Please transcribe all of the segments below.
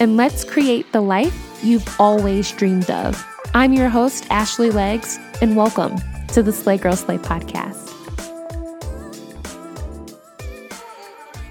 and let's create the life you've always dreamed of. I'm your host, Ashley Legs, and welcome to the Slay Girl Slay podcast.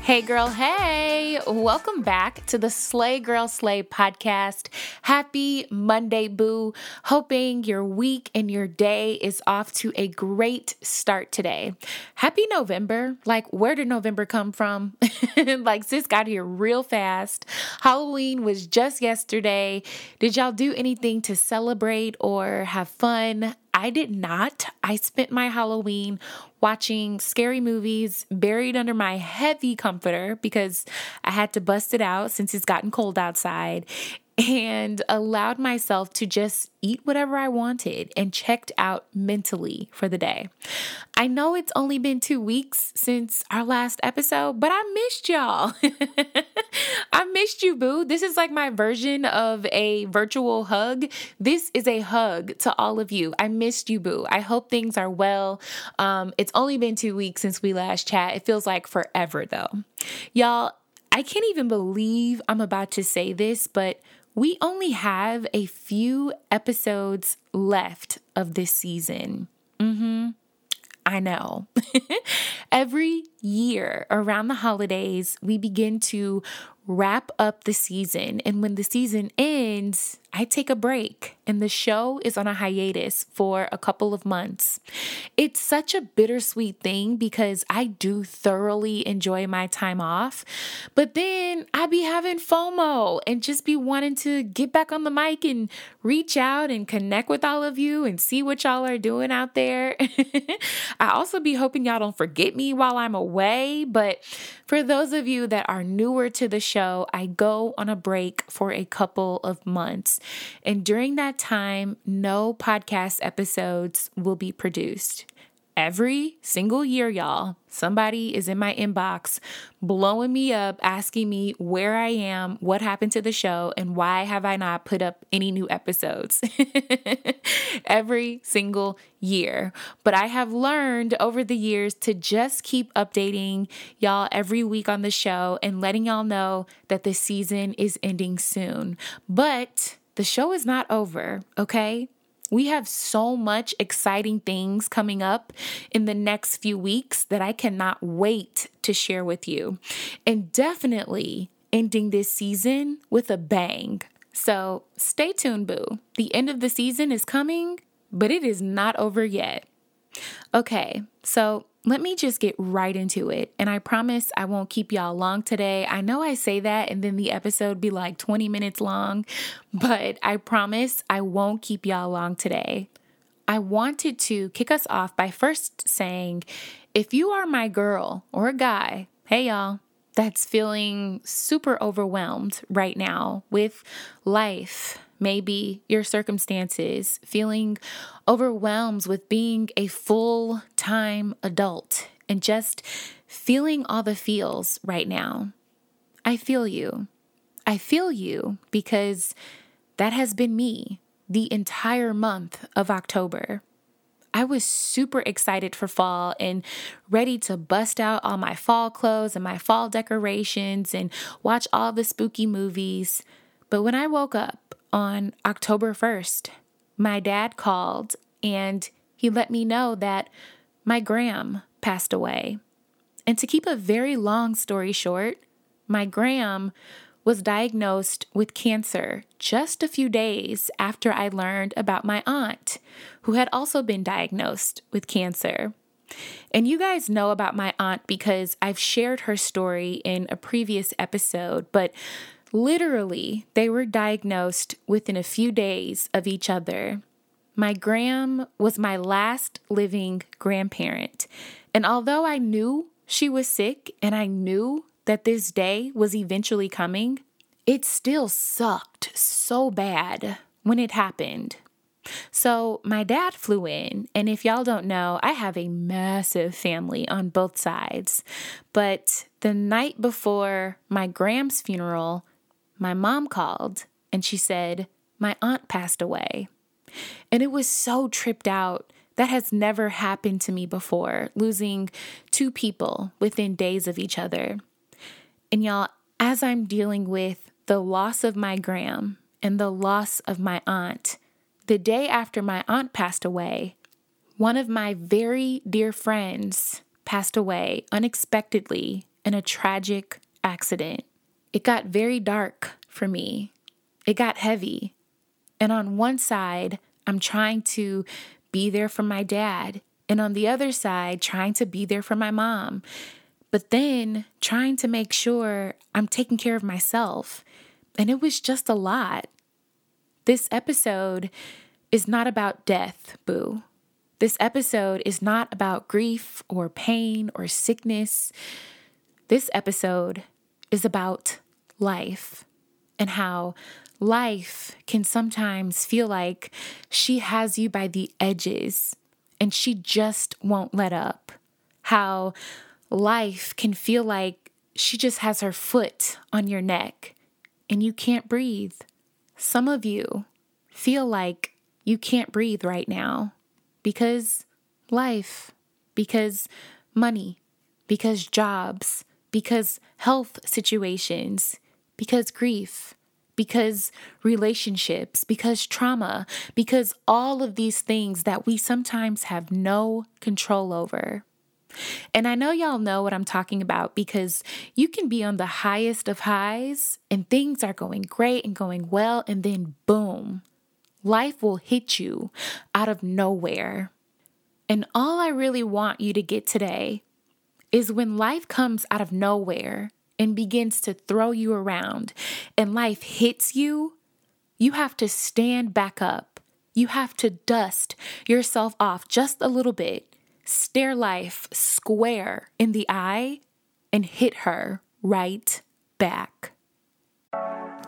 Hey, girl, hey, welcome back to the Slay Girl Slay podcast. Happy Monday, boo. Hoping your week and your day is off to a great start today. Happy November. Like, where did November come from? like, sis got here real fast. Halloween was just yesterday. Did y'all do anything to celebrate or have fun? I did not. I spent my Halloween watching scary movies buried under my heavy comforter because I had to bust it out since it's gotten cold outside and allowed myself to just eat whatever I wanted and checked out mentally for the day. I know it's only been two weeks since our last episode, but I missed y'all. I missed you, boo. This is like my version of a virtual hug. This is a hug to all of you. I missed you, boo. I hope things are well. Um, it's only been two weeks since we last chat. It feels like forever, though. Y'all, I can't even believe I'm about to say this, but we only have a few episodes left of this season. Mm-hmm. I know. Every year around the holidays, we begin to wrap up the season. And when the season ends, I take a break and the show is on a hiatus for a couple of months. It's such a bittersweet thing because I do thoroughly enjoy my time off, but then I be having FOMO and just be wanting to get back on the mic and reach out and connect with all of you and see what y'all are doing out there. I also be hoping y'all don't forget me while I'm away, but for those of you that are newer to the show, I go on a break for a couple of months. And during that time, no podcast episodes will be produced every single year, y'all, somebody is in my inbox blowing me up, asking me where I am, what happened to the show, and why have I not put up any new episodes every single year. But I have learned over the years to just keep updating y'all every week on the show and letting y'all know that the season is ending soon. But the show is not over, okay? We have so much exciting things coming up in the next few weeks that I cannot wait to share with you. And definitely ending this season with a bang. So stay tuned, boo. The end of the season is coming, but it is not over yet. Okay, so let me just get right into it. And I promise I won't keep y'all long today. I know I say that and then the episode be like 20 minutes long, but I promise I won't keep y'all long today. I wanted to kick us off by first saying if you are my girl or a guy, hey y'all, that's feeling super overwhelmed right now with life, maybe your circumstances, feeling overwhelmed with being a full time adult and just feeling all the feels right now. I feel you. I feel you because that has been me the entire month of October. I was super excited for fall and ready to bust out all my fall clothes and my fall decorations and watch all the spooky movies. But when I woke up on October 1st, my dad called and he let me know that my gram passed away. And to keep a very long story short, my gram was diagnosed with cancer just a few days after I learned about my aunt, who had also been diagnosed with cancer. And you guys know about my aunt because I've shared her story in a previous episode, but Literally, they were diagnosed within a few days of each other. My gram was my last living grandparent. And although I knew she was sick and I knew that this day was eventually coming, it still sucked so bad when it happened. So, my dad flew in, and if y'all don't know, I have a massive family on both sides. But the night before my Gram's funeral, my mom called and she said, My aunt passed away. And it was so tripped out. That has never happened to me before, losing two people within days of each other. And y'all, as I'm dealing with the loss of my Gram and the loss of my aunt, the day after my aunt passed away, one of my very dear friends passed away unexpectedly in a tragic accident. It got very dark for me. It got heavy. And on one side, I'm trying to be there for my dad, and on the other side, trying to be there for my mom. But then trying to make sure I'm taking care of myself. And it was just a lot. This episode is not about death, boo. This episode is not about grief or pain or sickness. This episode is about life and how life can sometimes feel like she has you by the edges and she just won't let up. How life can feel like she just has her foot on your neck and you can't breathe. Some of you feel like you can't breathe right now because life, because money, because jobs, because health situations, because grief, because relationships, because trauma, because all of these things that we sometimes have no control over. And I know y'all know what I'm talking about because you can be on the highest of highs and things are going great and going well, and then boom, life will hit you out of nowhere. And all I really want you to get today is when life comes out of nowhere and begins to throw you around and life hits you, you have to stand back up. You have to dust yourself off just a little bit, stare life square in the eye, and hit her right back.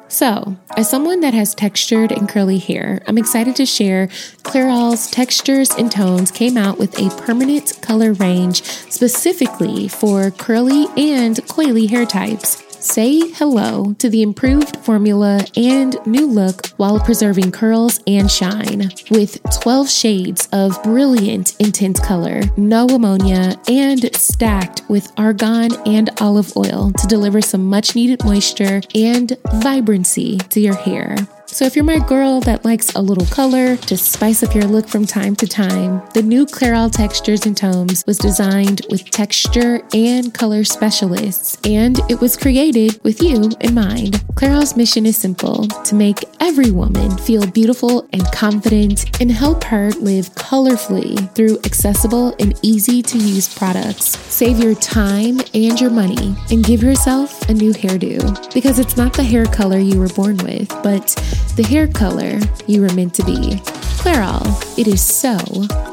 So, as someone that has textured and curly hair, I'm excited to share Clairol's Textures and Tones came out with a permanent color range specifically for curly and coily hair types. Say hello to the improved formula and new look while preserving curls and shine. With 12 shades of brilliant intense color, no ammonia, and stacked with argan and olive oil to deliver some much needed moisture and vibrancy to your hair. So, if you're my girl that likes a little color to spice up your look from time to time, the new Clairol Textures and Tones was designed with texture and color specialists, and it was created with you in mind. Clairol's mission is simple to make every woman feel beautiful and confident and help her live colorfully through accessible and easy to use products. Save your time and your money and give yourself a new hairdo because it's not the hair color you were born with, but the hair color you were meant to be. Clairol, it is so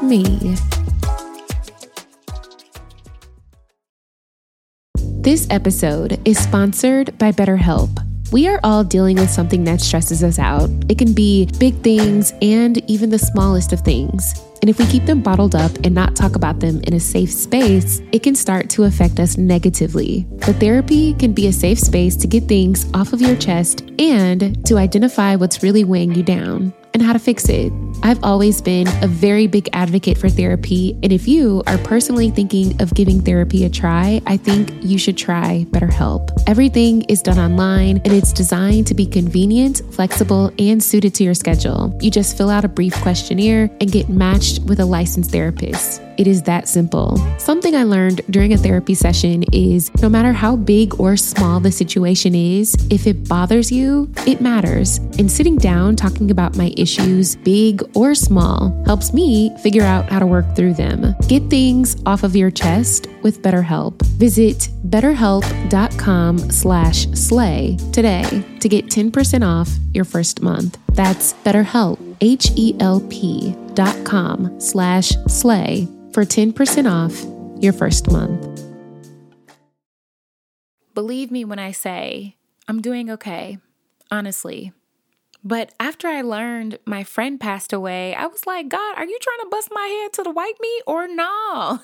me. This episode is sponsored by BetterHelp. We are all dealing with something that stresses us out. It can be big things and even the smallest of things. And if we keep them bottled up and not talk about them in a safe space, it can start to affect us negatively. But therapy can be a safe space to get things off of your chest and to identify what's really weighing you down and how to fix it. I've always been a very big advocate for therapy, and if you are personally thinking of giving therapy a try, I think you should try BetterHelp. Everything is done online and it's designed to be convenient, flexible, and suited to your schedule. You just fill out a brief questionnaire and get matched with a licensed therapist. It is that simple. Something I learned during a therapy session is no matter how big or small the situation is, if it bothers you, it matters. And sitting down talking about my issues, big or small, helps me figure out how to work through them. Get things off of your chest with BetterHelp. Visit betterhelp.com slash slay today to get 10% off your first month. That's BetterHelp, H-E-L-P dot com slash slay for 10% off your first month. Believe me when I say I'm doing okay. honestly. But after I learned my friend passed away, I was like, God, are you trying to bust my head to the white meat or no?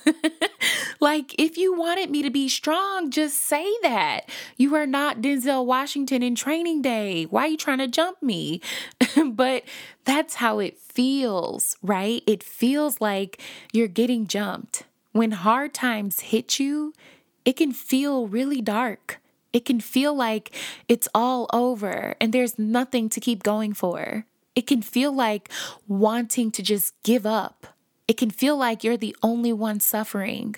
like, if you wanted me to be strong, just say that. You are not Denzel Washington in training day. Why are you trying to jump me? but that's how it feels, right? It feels like you're getting jumped. When hard times hit you, it can feel really dark. It can feel like it's all over and there's nothing to keep going for. It can feel like wanting to just give up. It can feel like you're the only one suffering.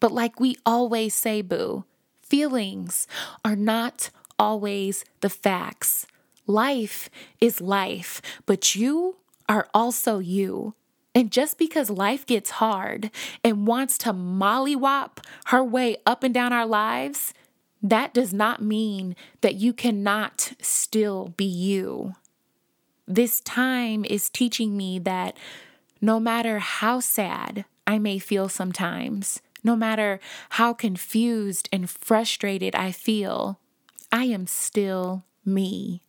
But, like we always say, boo, feelings are not always the facts. Life is life, but you are also you. And just because life gets hard and wants to mollywop her way up and down our lives, that does not mean that you cannot still be you. This time is teaching me that no matter how sad I may feel sometimes, no matter how confused and frustrated I feel, I am still me.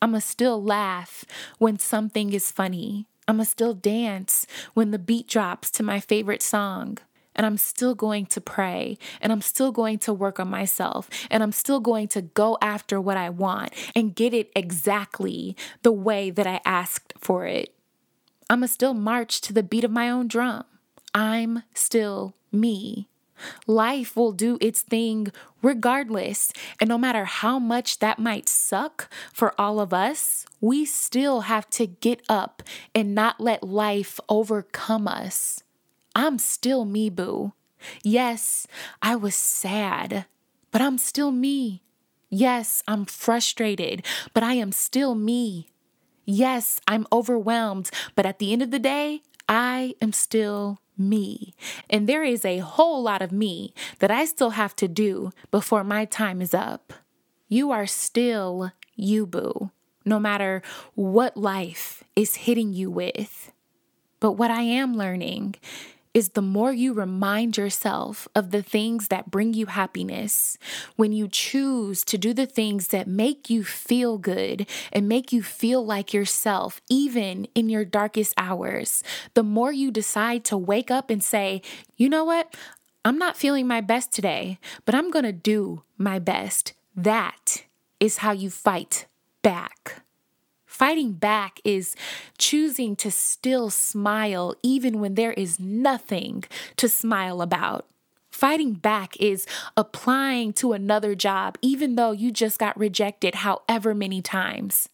I'ma still laugh when something is funny. I'ma still dance when the beat drops to my favorite song and I'm still going to pray and I'm still going to work on myself and I'm still going to go after what I want and get it exactly the way that I asked for it. I'm going to still march to the beat of my own drum. I'm still me. Life will do its thing regardless. And no matter how much that might suck for all of us, we still have to get up and not let life overcome us. I'm still me, boo. Yes, I was sad, but I'm still me. Yes, I'm frustrated, but I am still me. Yes, I'm overwhelmed, but at the end of the day, I am still me. And there is a whole lot of me that I still have to do before my time is up. You are still you, boo, no matter what life is hitting you with. But what I am learning is the more you remind yourself of the things that bring you happiness, when you choose to do the things that make you feel good and make you feel like yourself, even in your darkest hours, the more you decide to wake up and say, you know what? I'm not feeling my best today, but I'm to do my best. That is how you fight back. Fighting back is choosing to still smile even when there is nothing to smile about. Fighting back is applying to another job even though you just got rejected however many times.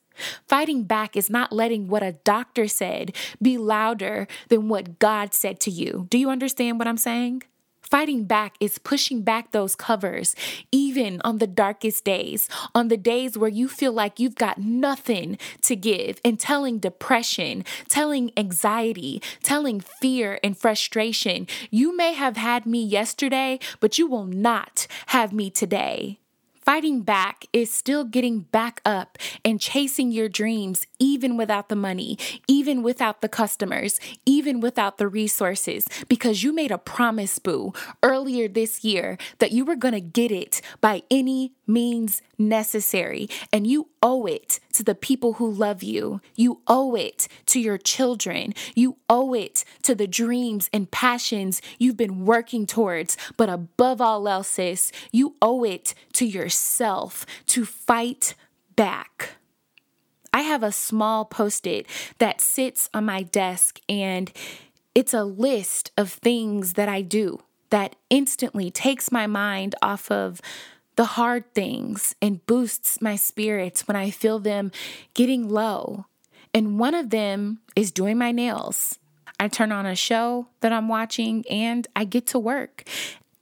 Fighting back is not letting what a doctor said be louder than what God said to you. Do you understand what I'm saying? Fighting back is pushing back those covers, even on the darkest days, on the days where you feel like you've got nothing to give, and telling depression, telling anxiety, telling fear and frustration. You may have had me yesterday, but you will not have me today. Fighting back is still getting back up and chasing your dreams, even without the money, even without the customers, even without the resources, because you made a promise, boo, earlier this year that you were going to get it by any means necessary. And you owe it to the people who love you. You owe it to your children. You owe it to the dreams and passions you've been working towards. But above all else, sis, you owe it to yourself to fight back. I have a small post it that sits on my desk, and it's a list of things that I do that instantly takes my mind off of the hard things and boosts my spirits when I feel them getting low. And one of them is doing my nails. I turn on a show that I'm watching and I get to work.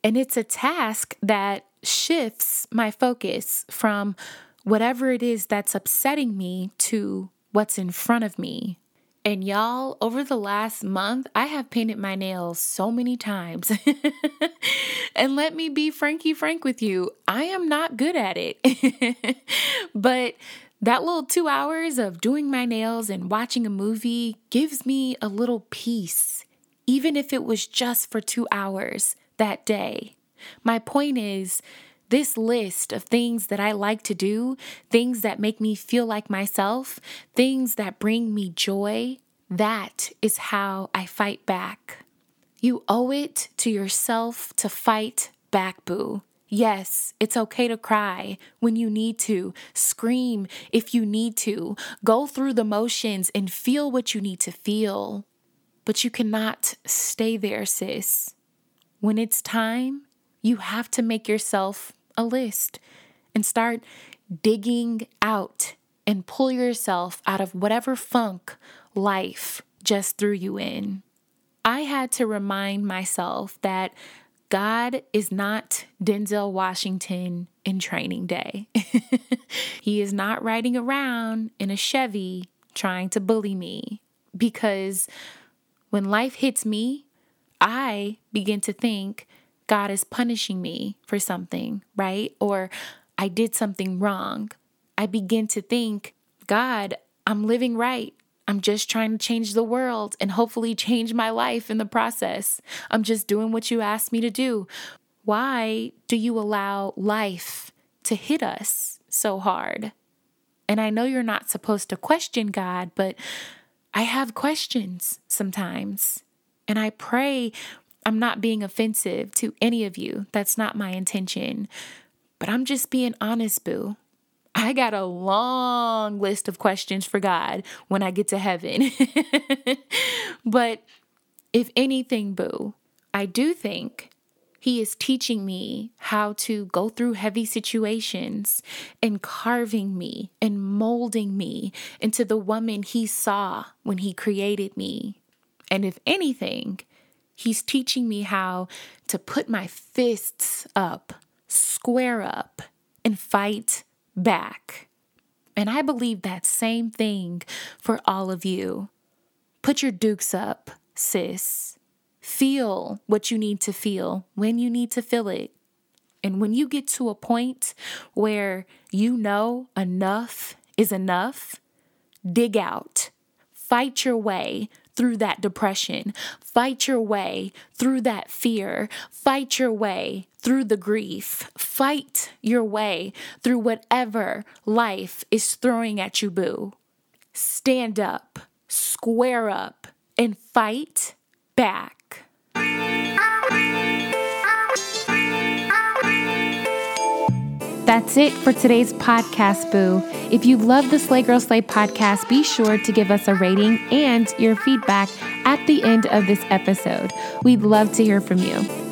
And it's a task that shifts my focus from whatever it is that's upsetting me to what's in front of me and y'all, over the last month, I have painted my nails so many times. and let me be franky frank with you, I am not good at it. but that little two hours of doing my nails and watching a movie gives me a little peace, even if it was just for two hours that day. My point is, this list of things that I like to do, things that make me feel like myself, things that bring me joy, that is how I fight back. You owe it to yourself to fight back, boo. Yes, it's okay to cry when you need to, scream if you need to, go through the motions and feel what you need to feel. But you cannot stay there, sis. When it's time, you have to make yourself a list and start digging out and pull yourself out of whatever funk life just threw you in. I had to remind myself that God is not Denzel Washington in training day. he is not riding around in a Chevy trying to bully me because when life hits me, I begin to think God is punishing me for something, right? Or I did something wrong. I begin to think, God, I'm living right. I'm just trying to change the world and hopefully change my life in the process. I'm just doing what you asked me to do. Why do you allow life to hit us so hard? And I know you're not supposed to question God, but I have questions sometimes. And I pray I'm not being offensive to any of you. That's not my intention. But I'm just being honest, boo. I got a long list of questions for God when I get to heaven. but if anything, boo, I do think he is teaching me how to go through heavy situations and carving me and molding me into the woman he saw when he created me. And if anything, he's teaching me how to put my fists up, square up, and fight back. And I believe that same thing for all of you. Put your dukes up, sis. Feel what you need to feel when you need to feel it. And when you get to a point where you know enough is enough, dig out, fight your way through that depression. Fight your way through that fear. Fight your way through the grief. Fight your way through whatever life is throwing at you, boo. Stand up, square up, and fight back. That's it for today's podcast, Boo. If you love the Slay Girl Slay podcast, be sure to give us a rating and your feedback at the end of this episode. We'd love to hear from you.